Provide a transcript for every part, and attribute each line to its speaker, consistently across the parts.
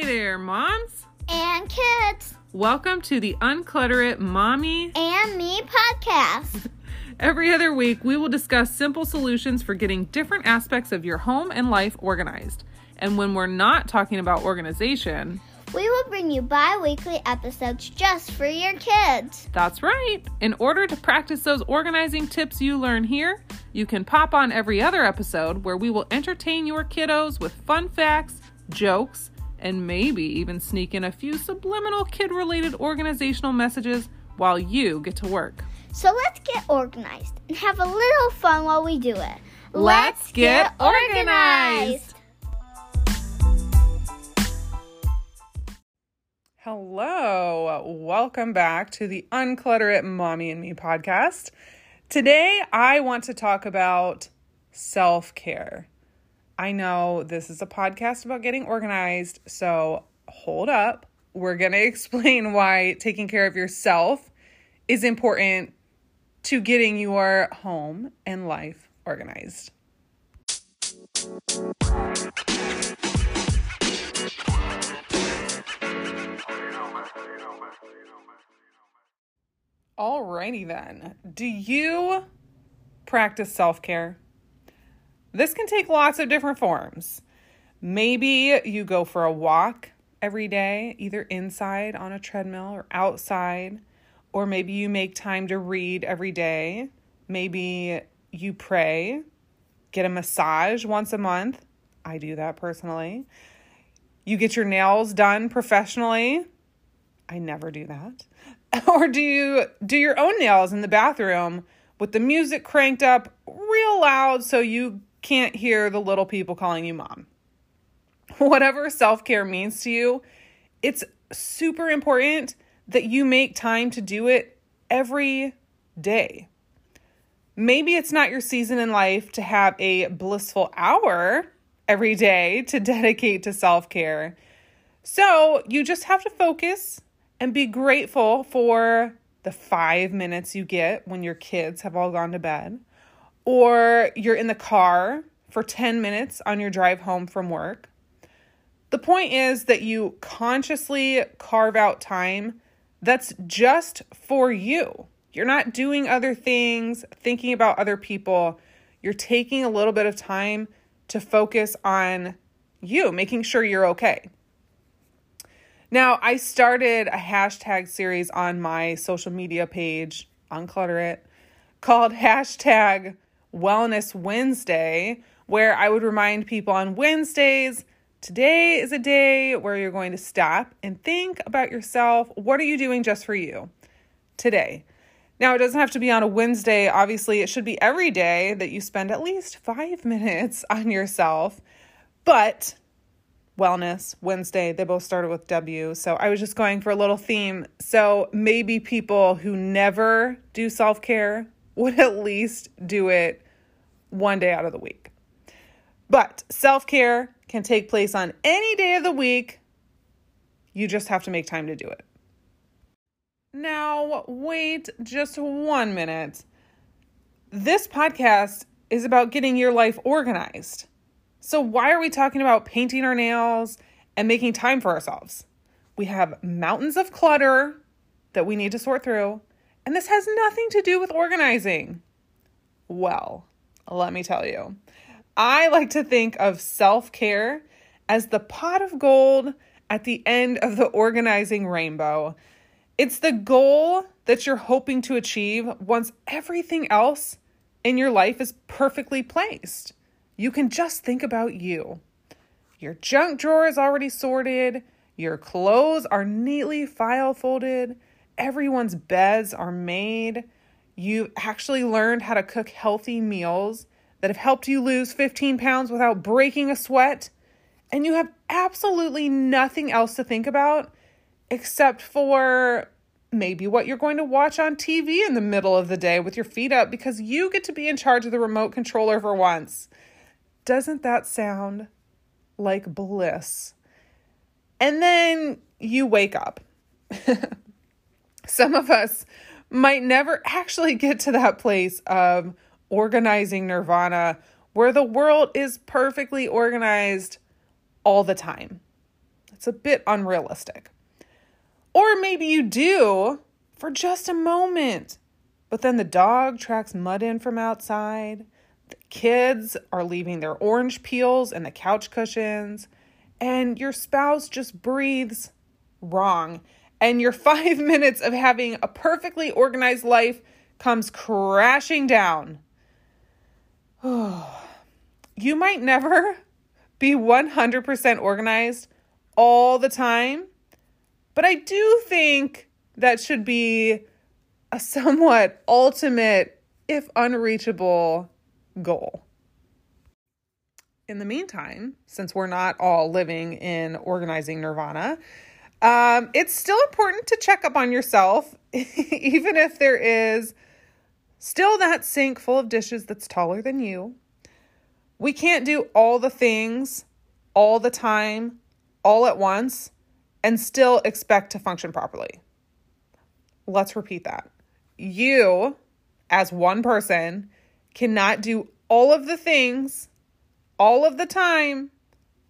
Speaker 1: Hey there, moms.
Speaker 2: and kids
Speaker 1: Welcome to the Unclutter It Mommy.
Speaker 2: and me podcast.
Speaker 1: Every other week, we will discuss simple solutions for getting different aspects of your home and life organized. And when we're not talking about organization,
Speaker 2: We will bring you bi weekly episodes just for your kids.
Speaker 1: that's right. In order to practice those organizing tips you learn here, you can pop on every other episode where we will entertain your kiddos with fun facts, jokes, and maybe even sneak in a few subliminal kid related organizational messages while you get to work.
Speaker 2: So let's get organized and have a little fun while we do it.
Speaker 1: Let's get organized. Hello, welcome back to the Unclutter It Mommy and Me podcast. Today, I want to talk about self care. I know this is a podcast about getting organized, so hold up. We're going to explain why taking care of yourself is important to getting your home and life organized. Alrighty then. Do you practice self care? This can take lots of different forms. Maybe you go for a walk every day, either inside on a treadmill or outside, or maybe you make time to read every day. Maybe you pray, get a massage once a month. I do that personally. You get your nails done professionally. I never do that. Or do you do your own nails in the bathroom with the music cranked up real loud so you can't hear the little people calling you mom? Whatever self care means to you, it's super important that you make time to do it every day. Maybe it's not your season in life to have a blissful hour every day to dedicate to self care. So you just have to focus and be grateful for the five minutes you get when your kids have all gone to bed, or you're in the car for 10 minutes on your drive home from work. The point is that you consciously carve out time that's just for you. You're not doing other things, thinking about other people. You're taking a little bit of time to focus on you, making sure you're okay. Now, I started a hashtag series on my social media page, Unclutter It, called hashtag Wellness Wednesday, where I would remind people on Wednesdays today is a day where you're going to stop and think about yourself. What are you doing just for you today? Now, it doesn't have to be on a Wednesday. Obviously, it should be every day that you spend at least five minutes on yourself. But wellness Wednesday. They both started with W. So I was just going for a little theme. So maybe people who never do self care would at least do it one day out of the week. But self care can take place on any day of the week. You just have to make time to do it. Now, wait just one minute. This podcast is about getting your life organized. So, why are we talking about painting our nails and making time for ourselves? We have mountains of clutter that we need to sort through, and this has nothing to do with organizing. Well, let me tell you, I like to think of self care as the pot of gold at the end of the organizing rainbow. It's the goal that you're hoping to achieve once everything else in your life is perfectly placed. You can just think about you. Your junk drawer is already sorted, your clothes are neatly file folded, everyone's beds are made. You've actually learned how to cook healthy meals that have helped you lose 15 pounds without breaking a sweat. And you have absolutely nothing else to think about except for maybe what you're going to watch on TV in the middle of the day with your feet up because you get to be in charge of the remote controller for once. Doesn't that sound like bliss? And then you wake up. Some of us might never actually get to that place of organizing nirvana where the world is perfectly organized all the time. It's a bit unrealistic. Or maybe you do for just a moment, but then the dog tracks mud in from outside. The kids are leaving their orange peels and the couch cushions, and your spouse just breathes wrong. And your five minutes of having a perfectly organized life comes crashing down. you might never be 100% organized all the time, but I do think that should be a somewhat ultimate, if unreachable, goal. In the meantime, since we're not all living in organizing nirvana, um, it's still important to check up on yourself, even if there is still that sink full of dishes that's taller than you. We can't do all the things all the time, all at once, and still expect to function properly. Let's repeat that. You, as one person, cannot do all of the things all of the time,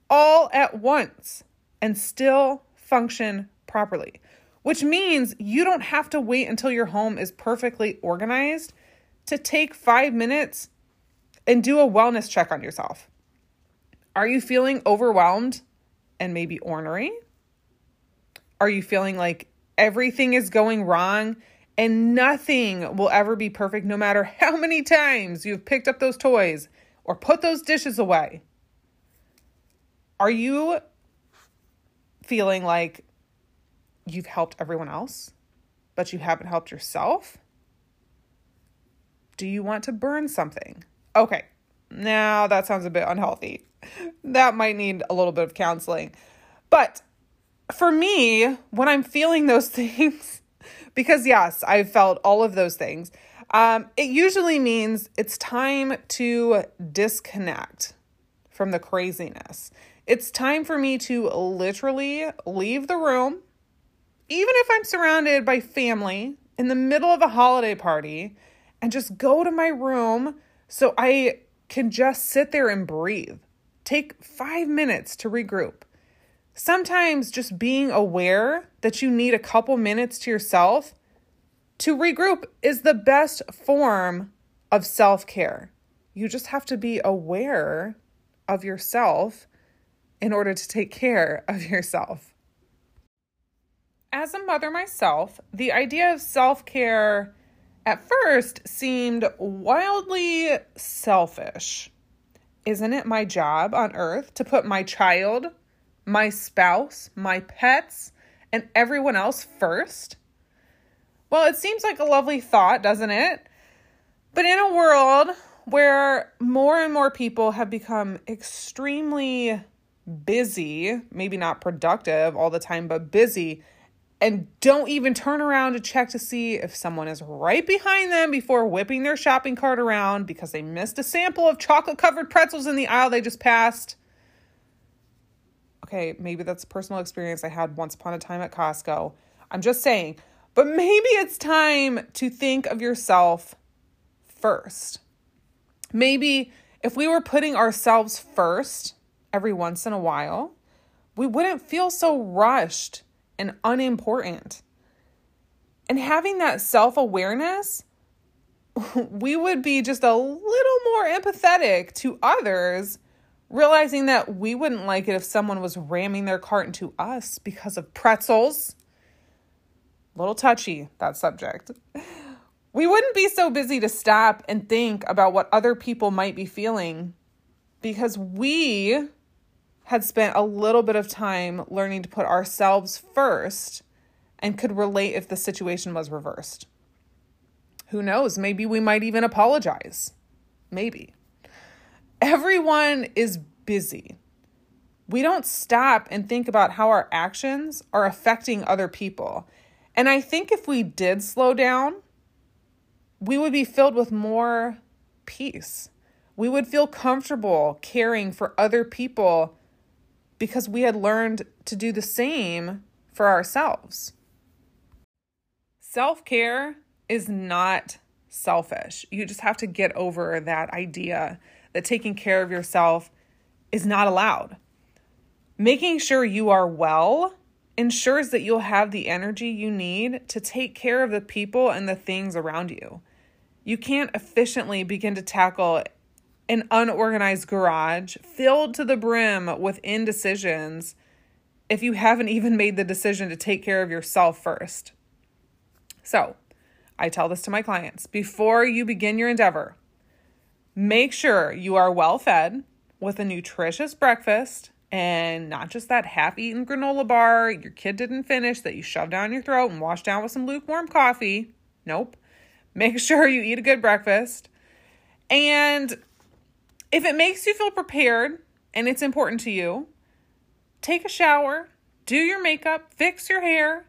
Speaker 1: all at once, and still function properly, which means you don't have to wait until your home is perfectly organized to take five minutes and do a wellness check on yourself. Are you feeling overwhelmed and maybe ornery? Are you feeling like everything is going wrong and nothing will ever be perfect no matter how many times you've picked up those toys or put those dishes away? Are you feeling like you've helped everyone else, but you haven't helped yourself? Do you want to burn something? Okay, now that sounds a bit unhealthy. That might need a little bit of counseling. But for me, when I'm feeling those things, because yes, I've felt all of those things, um, it usually means it's time to disconnect from the craziness. It's time for me to literally leave the room, even if I'm surrounded by family in the middle of a holiday party, and just go to my room so I can just sit there and breathe. Take five minutes to regroup. Sometimes just being aware that you need a couple minutes to yourself to regroup is the best form of self care. You just have to be aware of yourself in order to take care of yourself. As a mother myself, the idea of self care at first seemed wildly selfish. Isn't it my job on earth to put my child, my spouse, my pets, and everyone else first? Well, it seems like a lovely thought, doesn't it? But in a world where more and more people have become extremely busy, maybe not productive all the time, but busy, and don't even turn around to check to see if someone is right behind them before whipping their shopping cart around because they missed a sample of chocolate covered pretzels in the aisle they just passed. Okay, maybe that's a personal experience I had once upon a time at Costco. I'm just saying, but maybe it's time to think of yourself first. Maybe if we were putting ourselves first, every once in a while, we wouldn't feel so rushed and unimportant. And having that self awareness, we would be just a little more empathetic to others, realizing that we wouldn't like it if someone was ramming their cart into us because of pretzels. A little touchy, that subject. We wouldn't be so busy to stop and think about what other people might be feeling because we had spent a little bit of time learning to put ourselves first and could relate if the situation was reversed. Who knows? Maybe we might even apologize. Maybe. Everyone is busy. We don't stop and think about how our actions are affecting other people. And I think if we did slow down, we would be filled with more peace. We would feel comfortable caring for other people because we had learned to do the same for ourselves. Self care is not selfish. You just have to get over that idea that taking care of yourself is not allowed. Making sure you are well ensures that you'll have the energy you need to take care of the people and the things around you. You can't efficiently begin to tackle an unorganized garage filled to the brim with indecisions if you haven't even made the decision to take care of yourself first. So, I tell this to my clients before you begin your endeavor, make sure you are well fed with a nutritious breakfast and not just that half eaten granola bar your kid didn't finish that you shoved down your throat and washed down with some lukewarm coffee. Nope. Make sure you eat a good breakfast. And if it makes you feel prepared and it's important to you, take a shower, do your makeup, fix your hair,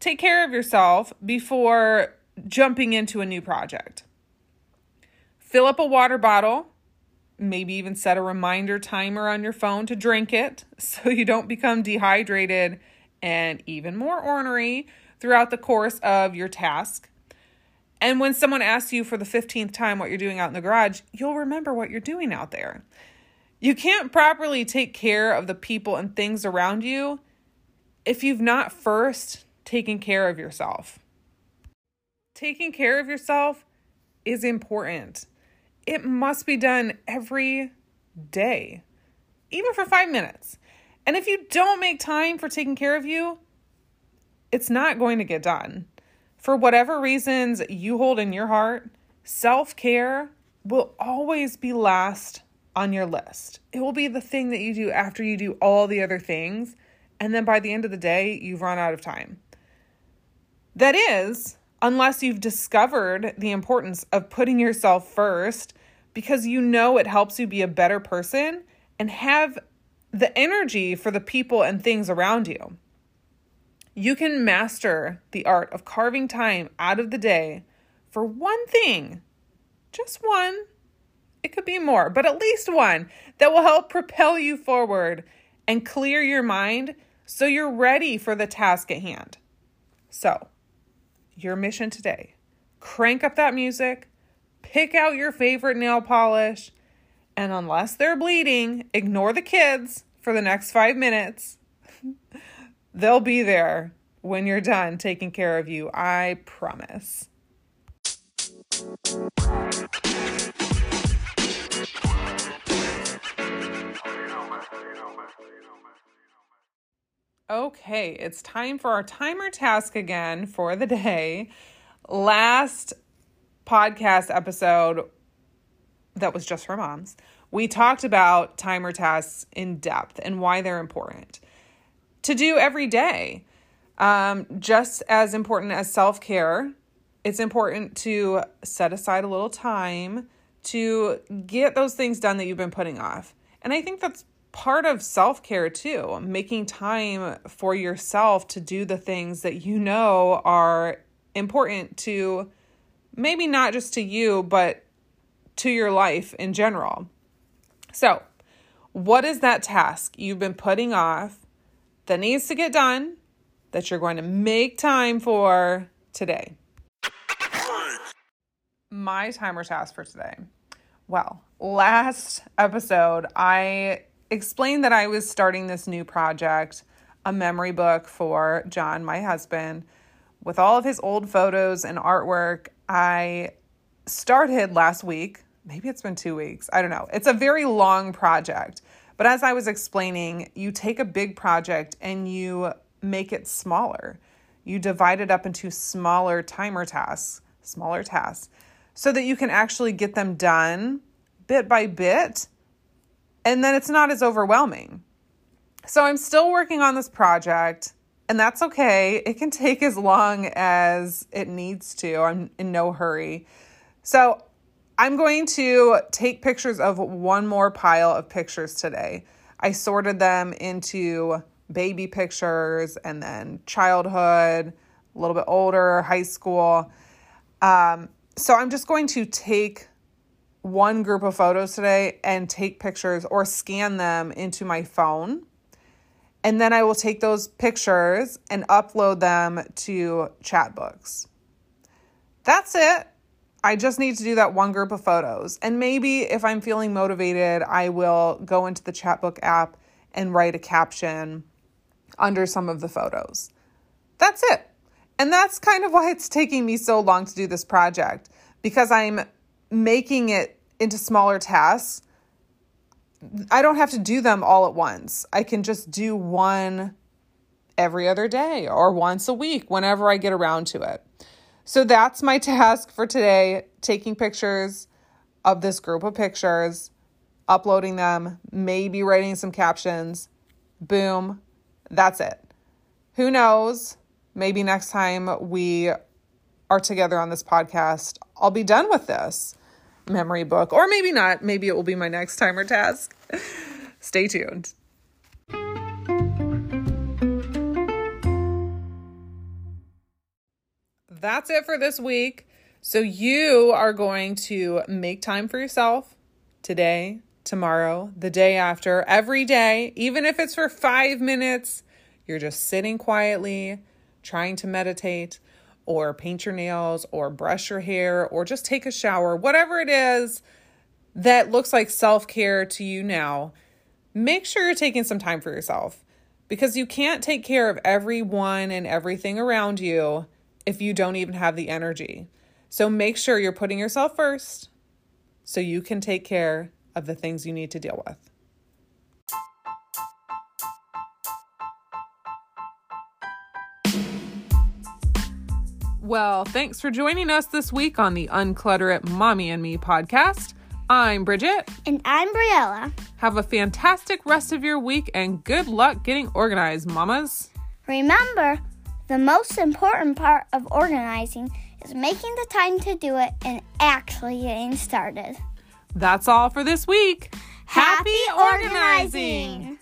Speaker 1: take care of yourself before jumping into a new project. Fill up a water bottle, maybe even set a reminder timer on your phone to drink it so you don't become dehydrated and even more ornery throughout the course of your task. And when someone asks you for the 15th time what you're doing out in the garage, you'll remember what you're doing out there. You can't properly take care of the people and things around you if you've not first taken care of yourself. Taking care of yourself is important. It must be done every day, even for five minutes. And if you don't make time for taking care of you, it's not going to get done. For whatever reasons you hold in your heart, self care will always be last on your list. It will be the thing that you do after you do all the other things. And then by the end of the day, you've run out of time. That is, unless you've discovered the importance of putting yourself first because you know it helps you be a better person and have the energy for the people and things around you. You can master the art of carving time out of the day for one thing, just one it could be more, but at least one that will help propel you forward and clear your mind so you're ready for the task at hand. So, your mission today crank up that music, pick out your favorite nail polish, and unless they're bleeding, ignore the kids for the next five minutes. They'll be there when you're done taking care of you, I promise. Okay, it's time for our timer task again for the day. Last podcast episode that was just for moms, we talked about timer tasks in depth and why they're important to do every day. Um, just as important as self care, it's important to set aside a little time to get those things done that you've been putting off. And I think that's part of self care too, making time for yourself to do the things that you know are important to maybe not just to you, but to your life in general. So, what is that task you've been putting off that needs to get done that you're going to make time for today? My timer task for today. Well, last episode, I explained that I was starting this new project, a memory book for John, my husband, with all of his old photos and artwork. I started last week. Maybe it's been two weeks. I don't know. It's a very long project. But as I was explaining, you take a big project and you make it smaller. You divide it up into smaller timer tasks, smaller tasks, so that you can actually get them done bit by bit and then it's not as overwhelming. So I'm still working on this project, and that's okay. It can take as long as it needs to. I'm in no hurry. So I'm going to take pictures of one more pile of pictures today. I sorted them into baby pictures and then childhood, a little bit older, high school. Um, so I'm just going to take one group of photos today and take pictures or scan them into my phone. And then I will take those pictures and upload them to Chatbooks. That's it. I just need to do that one group of photos. And maybe if I'm feeling motivated, I will go into the Chatbook app and write a caption under some of the photos. That's it. And that's kind of why it's taking me so long to do this project because I'm making it into smaller tasks. I don't have to do them all at once. I can just do one every other day or once a week whenever I get around to it. So that's my task for today taking pictures of this group of pictures, uploading them, maybe writing some captions. Boom, that's it. Who knows? Maybe next time we are together on this podcast, I'll be done with this memory book, or maybe not. Maybe it will be my next timer task. Stay tuned. That's it for this week. So, you are going to make time for yourself today, tomorrow, the day after, every day, even if it's for five minutes. You're just sitting quietly, trying to meditate, or paint your nails, or brush your hair, or just take a shower, whatever it is that looks like self care to you now. Make sure you're taking some time for yourself because you can't take care of everyone and everything around you if you don't even have the energy. So make sure you're putting yourself first so you can take care of the things you need to deal with. Well, thanks for joining us this week on the Unclutter It Mommy and Me podcast. I'm Bridget.
Speaker 2: And I'm Briella.
Speaker 1: Have a fantastic rest of your week and good luck getting organized, mamas.
Speaker 2: Remember, the most important part of organizing is making the time to do it and actually getting started.
Speaker 1: That's all for this week.
Speaker 2: Happy organizing!